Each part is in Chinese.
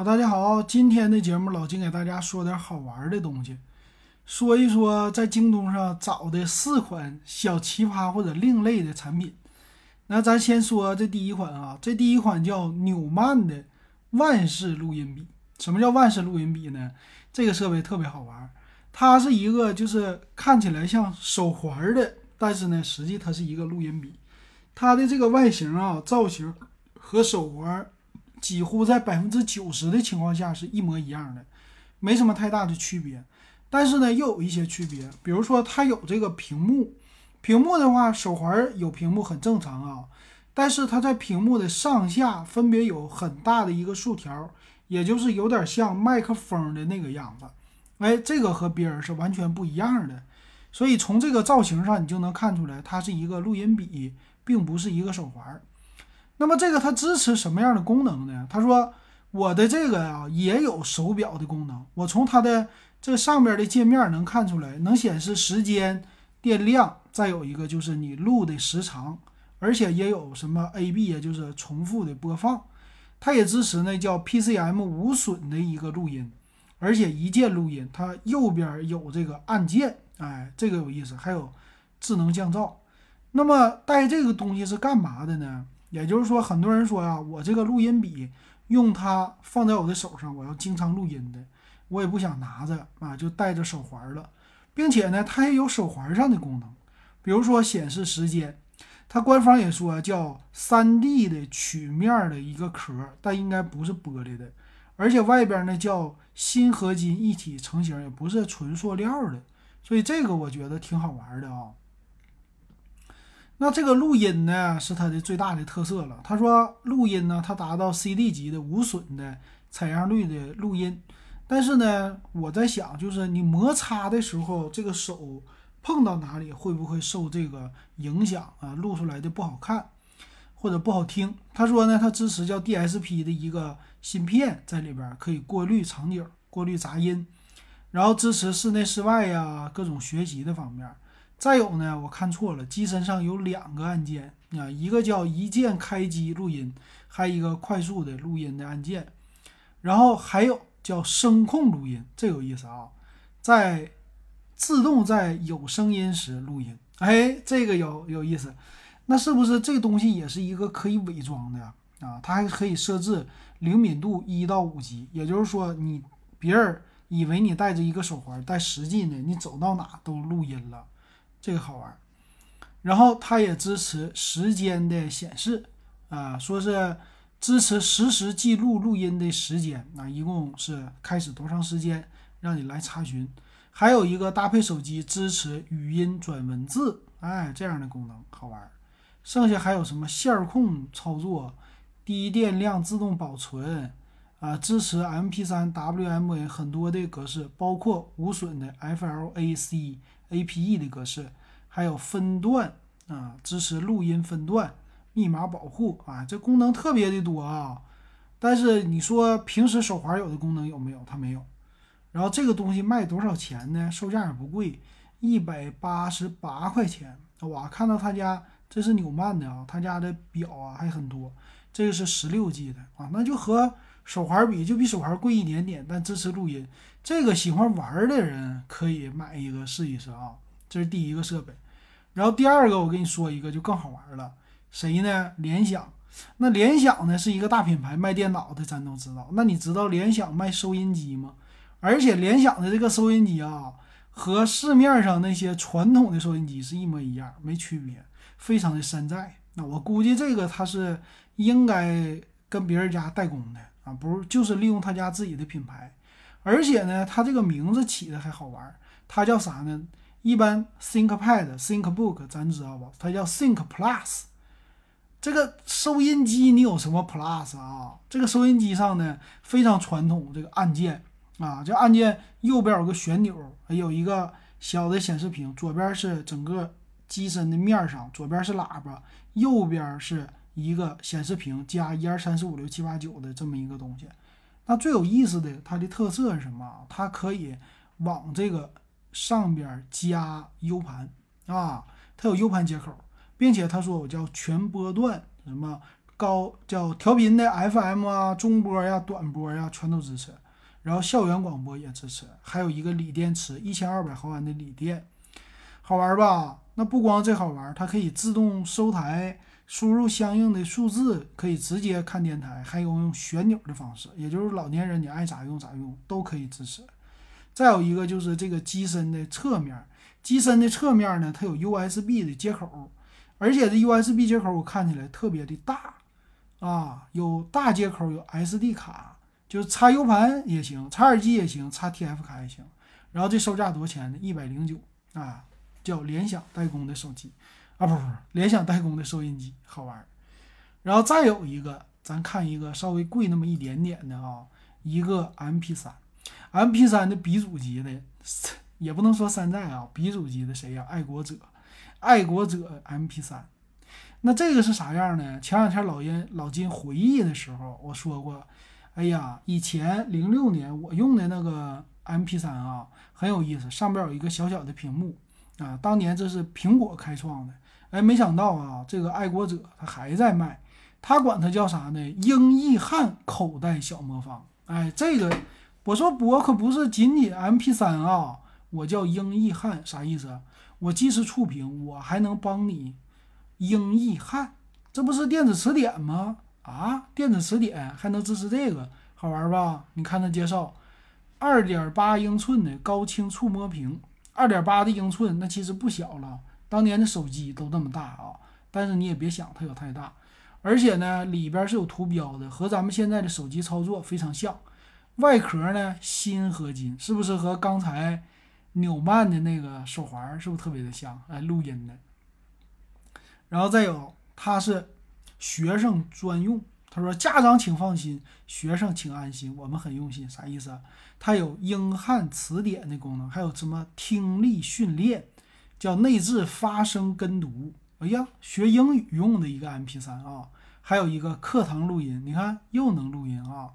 好，大家好，今天的节目老金给大家说点好玩的东西，说一说在京东上找的四款小奇葩或者另类的产品。那咱先说这第一款啊，这第一款叫纽曼的万式录音笔。什么叫万式录音笔呢？这个设备特别好玩，它是一个就是看起来像手环的，但是呢，实际它是一个录音笔。它的这个外形啊，造型和手环。几乎在百分之九十的情况下是一模一样的，没什么太大的区别。但是呢，又有一些区别，比如说它有这个屏幕，屏幕的话，手环有屏幕很正常啊。但是它在屏幕的上下分别有很大的一个竖条，也就是有点像麦克风的那个样子。哎，这个和别人是完全不一样的。所以从这个造型上，你就能看出来，它是一个录音笔，并不是一个手环。那么这个它支持什么样的功能呢？他说我的这个呀也有手表的功能，我从它的这上边的界面能看出来，能显示时间、电量，再有一个就是你录的时长，而且也有什么 A/B，也就是重复的播放。它也支持呢叫 PCM 无损的一个录音，而且一键录音，它右边有这个按键，哎，这个有意思。还有智能降噪。那么带这个东西是干嘛的呢？也就是说，很多人说啊，我这个录音笔用它放在我的手上，我要经常录音的，我也不想拿着啊，就带着手环了，并且呢，它也有手环上的功能，比如说显示时间，它官方也说叫三 D 的曲面的一个壳，但应该不是玻璃的，而且外边呢叫锌合金一体成型，也不是纯塑料的，所以这个我觉得挺好玩的啊。那这个录音呢，是它的最大的特色了。他说，录音呢，它达到 CD 级的无损的采样率的录音。但是呢，我在想，就是你摩擦的时候，这个手碰到哪里，会不会受这个影响啊？录出来的不好看或者不好听。他说呢，它支持叫 DSP 的一个芯片在里边，可以过滤场景、过滤杂音，然后支持室内、室外呀各种学习的方面。再有呢，我看错了，机身上有两个按键啊，一个叫一键开机录音，还有一个快速的录音的按键，然后还有叫声控录音，这有意思啊，在自动在有声音时录音，哎，这个有有意思，那是不是这东西也是一个可以伪装的啊？它还可以设置灵敏度一到五级，也就是说你别人以为你戴着一个手环，但实际呢，你走到哪都录音了。这个好玩，然后它也支持时间的显示啊，说是支持实时记录录音的时间啊，一共是开始多长时间，让你来查询。还有一个搭配手机支持语音转文字，哎，这样的功能好玩。剩下还有什么线控操作、低电量自动保存啊，支持 MP3、WMA 很多的格式，包括无损的 FLAC。APE 的格式，还有分段啊，支持录音分段、密码保护啊，这功能特别的多啊。但是你说平时手环有的功能有没有？它没有。然后这个东西卖多少钱呢？售价也不贵，一百八十八块钱。我看到他家这是纽曼的啊，他家的表啊还很多。这个是十六 G 的啊，那就和手环比，就比手环贵一点点，但支持录音。这个喜欢玩的人可以买一个试一试啊，这是第一个设备。然后第二个，我跟你说一个就更好玩了，谁呢？联想。那联想呢是一个大品牌，卖电脑的咱都知道。那你知道联想卖收音机吗？而且联想的这个收音机啊，和市面上那些传统的收音机是一模一样，没区别，非常的山寨。那我估计这个它是应该跟别人家代工的啊，不是就是利用他家自己的品牌。而且呢，它这个名字起的还好玩，它叫啥呢？一般 ThinkPad、ThinkBook 咱知道吧？它叫 Think Plus。这个收音机你有什么 Plus 啊？这个收音机上呢非常传统，这个按键啊，这按键右边有个旋钮，还有一个小的显示屏，左边是整个机身的面上，左边是喇叭，右边是一个显示屏加一二三四五六七八九的这么一个东西。那最有意思的，它的特色是什么？它可以往这个上边加 U 盘啊，它有 U 盘接口，并且他说我叫全波段什么高叫调频的 FM 啊、中波呀、短波呀，全都支持。然后校园广播也支持，还有一个锂电池，一千二百毫安的锂电，好玩吧？那不光这好玩，它可以自动收台，输入相应的数字，可以直接看电台，还有用旋钮的方式，也就是老年人你爱咋用咋用都可以支持。再有一个就是这个机身的侧面，机身的侧面呢，它有 USB 的接口，而且这 USB 接口我看起来特别的大啊，有大接口，有 SD 卡。就是插 U 盘也行，插耳机也行，插 TF 卡也行。然后这售价多少钱呢？一百零九啊，叫联想代工的手机啊，不不，联想代工的收音机，好玩。然后再有一个，咱看一个稍微贵那么一点点的啊，一个 MP3，MP3 的鼻祖级的，也不能说山寨啊，鼻祖级的谁呀？爱国者，爱国者 MP3。那这个是啥样呢？前两天老金老金回忆的时候，我说过。哎呀，以前零六年我用的那个 MP3 啊，很有意思，上边有一个小小的屏幕啊。当年这是苹果开创的，哎，没想到啊，这个爱国者他还在卖，他管它叫啥呢？英译汉口袋小魔方。哎，这个我说我可不是仅仅 MP3 啊，我叫英译汉，啥意思？我既是触屏，我还能帮你英译汉，这不是电子词典吗？啊，电子词典还能支持这个，好玩吧？你看它介绍，二点八英寸的高清触摸屏，二点八的英寸那其实不小了，当年的手机都这么大啊。但是你也别想它有太大，而且呢里边是有图标的，和咱们现在的手机操作非常像。外壳呢锌合金，是不是和刚才纽曼的那个手环是不是特别的像？哎，录音的。然后再有它是。学生专用，他说：“家长请放心，学生请安心，我们很用心。”啥意思啊？它有英汉词典的功能，还有什么听力训练，叫内置发声跟读。哎呀，学英语用的一个 MP3 啊，还有一个课堂录音，你看又能录音啊。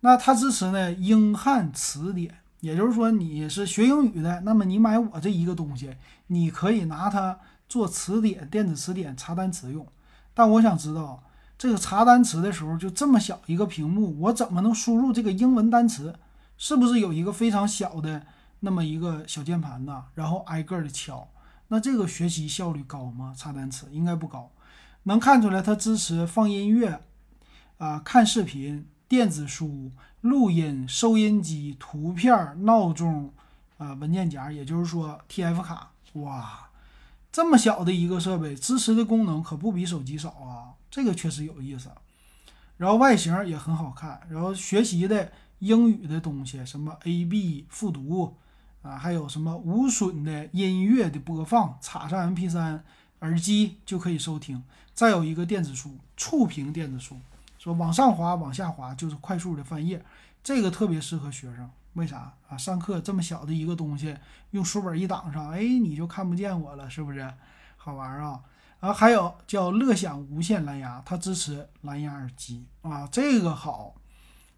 那它支持呢英汉词典，也就是说你是学英语的，那么你买我这一个东西，你可以拿它做词典、电子词典查单词用。但我想知道，这个查单词的时候就这么小一个屏幕，我怎么能输入这个英文单词？是不是有一个非常小的那么一个小键盘呢？然后挨个的敲，那这个学习效率高吗？查单词应该不高。能看出来它支持放音乐，啊，看视频、电子书、录音、收音机、图片、闹钟，啊，文件夹，也就是说 TF 卡，哇。这么小的一个设备，支持的功能可不比手机少啊，这个确实有意思。然后外形也很好看，然后学习的英语的东西，什么 A B 复读啊，还有什么无损的音乐的播放，插上 MP3 耳机就可以收听。再有一个电子书，触屏电子书，说往上滑往下滑就是快速的翻页，这个特别适合学生。为啥啊？上课这么小的一个东西，用书本一挡上，哎，你就看不见我了，是不是？好玩啊！啊，还有叫乐享无线蓝牙，它支持蓝牙耳机啊，这个好。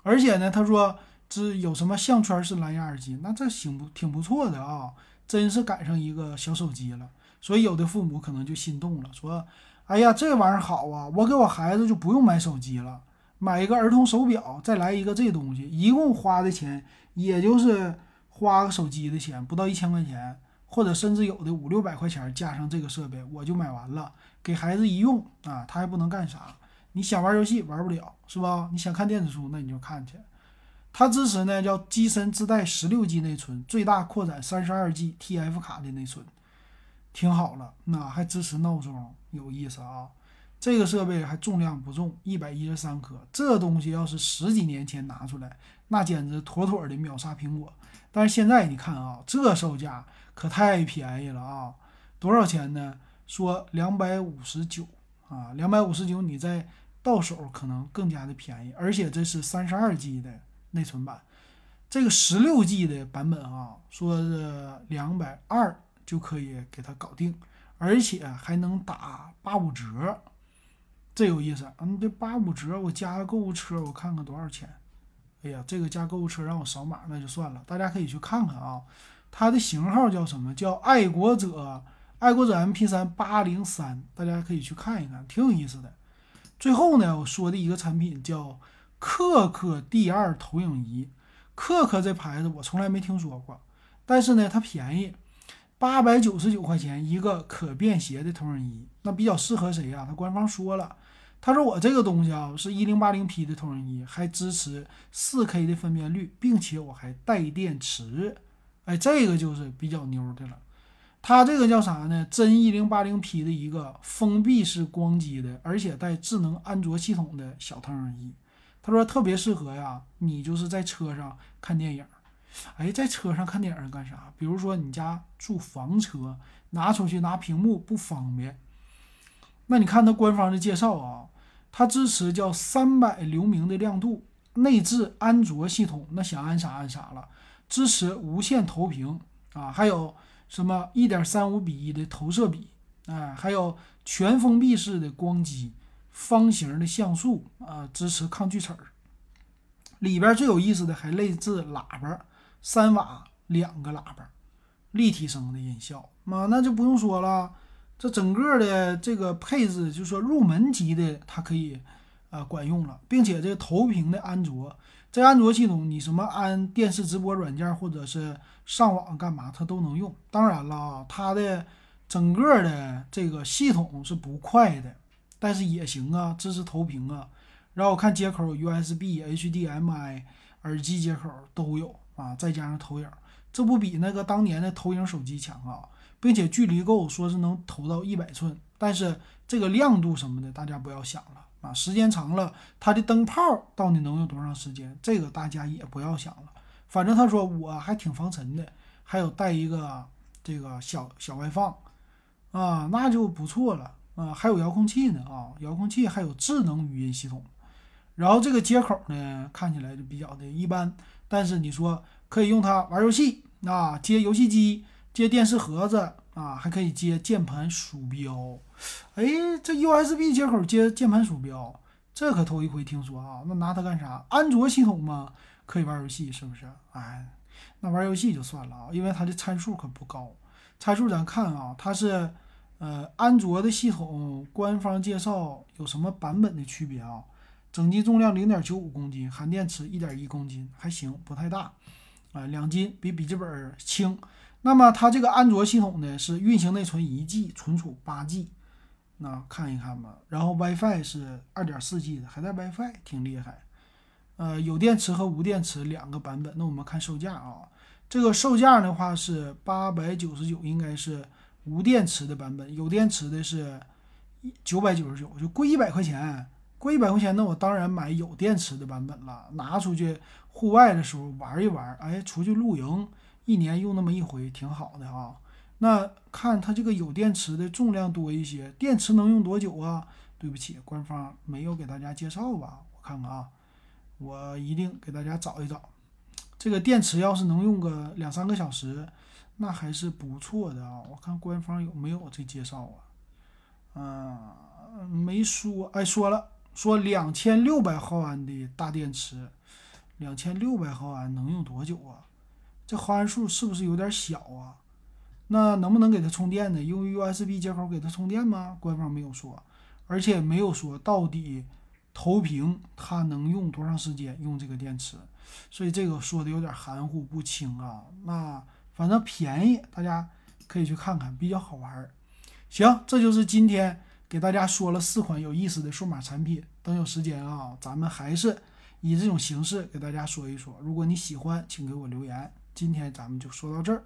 而且呢，他说这有什么项圈式蓝牙耳机，那这行不挺不错的啊，真是赶上一个小手机了。所以有的父母可能就心动了，说，哎呀，这玩意儿好啊，我给我孩子就不用买手机了，买一个儿童手表，再来一个这东西，一共花的钱。也就是花个手机的钱，不到一千块钱，或者甚至有的五六百块钱，加上这个设备，我就买完了。给孩子一用啊，他还不能干啥？你想玩游戏玩不了，是吧？你想看电子书，那你就看去。它支持呢，叫机身自带十六 G 内存，最大扩展三十二 G TF 卡的内存，听好了。那还支持闹钟，有意思啊。这个设备还重量不重，一百一十三克。这东西要是十几年前拿出来，那简直妥妥的秒杀苹果。但是现在你看啊，这售价可太便宜了啊！多少钱呢？说两百五十九啊，两百五十九，你在到手可能更加的便宜。而且这是三十二 G 的内存版，这个十六 G 的版本啊，说是两百二就可以给它搞定，而且还能打八五折。这有意思，嗯，这八五折，我加个购物车，我看看多少钱。哎呀，这个加购物车让我扫码，那就算了。大家可以去看看啊，它的型号叫什么？叫爱国者，爱国者 MP3 八零三，大家可以去看一看，挺有意思的。最后呢，我说的一个产品叫克克 D 二投影仪。克克这牌子我从来没听说过，但是呢，它便宜，八百九十九块钱一个可便携的投影仪，那比较适合谁呀？它官方说了，他说我这个东西啊是一零八零 P 的投影仪，还支持四 K 的分辨率，并且我还带电池，哎，这个就是比较牛的了。它这个叫啥呢？真一零八零 P 的一个封闭式光机的，而且带智能安卓系统的小投影仪。他说特别适合呀，你就是在车上看电影。哎，在车上看电影干啥？比如说你家住房车，拿出去拿屏幕不方便。那你看它官方的介绍啊，它支持叫三百流明的亮度，内置安卓系统，那想安啥安啥了。支持无线投屏啊，还有什么一点三五比一的投射比，哎，还有全封闭式的光机。方形的像素啊，支持抗锯齿儿。里边最有意思的还内置喇叭，三瓦两个喇叭，立体声的音效啊，那就不用说了。这整个的这个配置，就说入门级的，它可以啊管用了，并且这个投屏的安卓，在安卓系统，你什么安电视直播软件或者是上网干嘛，它都能用。当然了啊，它的整个的这个系统是不快的。但是也行啊，支持投屏啊，然后我看接口 USB、HDMI 耳机接口都有啊，再加上投影，这不比那个当年的投影手机强啊，并且距离够，说是能投到一百寸，但是这个亮度什么的，大家不要想了啊，时间长了，它的灯泡到底能用多长时间，这个大家也不要想了。反正他说我还挺防尘的，还有带一个这个小小外放啊，那就不错了。啊，还有遥控器呢啊，遥控器还有智能语音系统，然后这个接口呢看起来就比较的一般，但是你说可以用它玩游戏啊，接游戏机，接电视盒子啊，还可以接键盘鼠标，哎，这 USB 接口接键盘鼠标，这可头一回听说啊，那拿它干啥？安卓系统嘛，可以玩游戏是不是？哎，那玩游戏就算了啊，因为它的参数可不高，参数咱看啊，它是。呃，安卓的系统官方介绍有什么版本的区别啊？整机重量零点九五公斤，含电池一点一公斤，还行，不太大。啊，两斤比笔记本轻。那么它这个安卓系统呢是运行内存一 G，存储八 G。那看一看吧。然后 WiFi 是二点四 G 的，还带 WiFi，挺厉害。呃，有电池和无电池两个版本。那我们看售价啊，这个售价的话是八百九十九，应该是。无电池的版本，有电池的是九百九十九，就贵一百块钱，贵一百块钱，那我当然买有电池的版本了。拿出去户外的时候玩一玩，哎，出去露营，一年用那么一回，挺好的啊。那看它这个有电池的重量多一些，电池能用多久啊？对不起，官方没有给大家介绍吧？我看看啊，我一定给大家找一找。这个电池要是能用个两三个小时。那还是不错的啊，我看官方有没有这介绍啊？嗯，没说。哎，说了，说两千六百毫安的大电池，两千六百毫安能用多久啊？这毫安数是不是有点小啊？那能不能给它充电呢？用 USB 接口给它充电吗？官方没有说，而且没有说到底投屏它能用多长时间用这个电池，所以这个说的有点含糊不清啊。那。反正便宜，大家可以去看看，比较好玩儿。行，这就是今天给大家说了四款有意思的数码产品。等有时间啊，咱们还是以这种形式给大家说一说。如果你喜欢，请给我留言。今天咱们就说到这儿。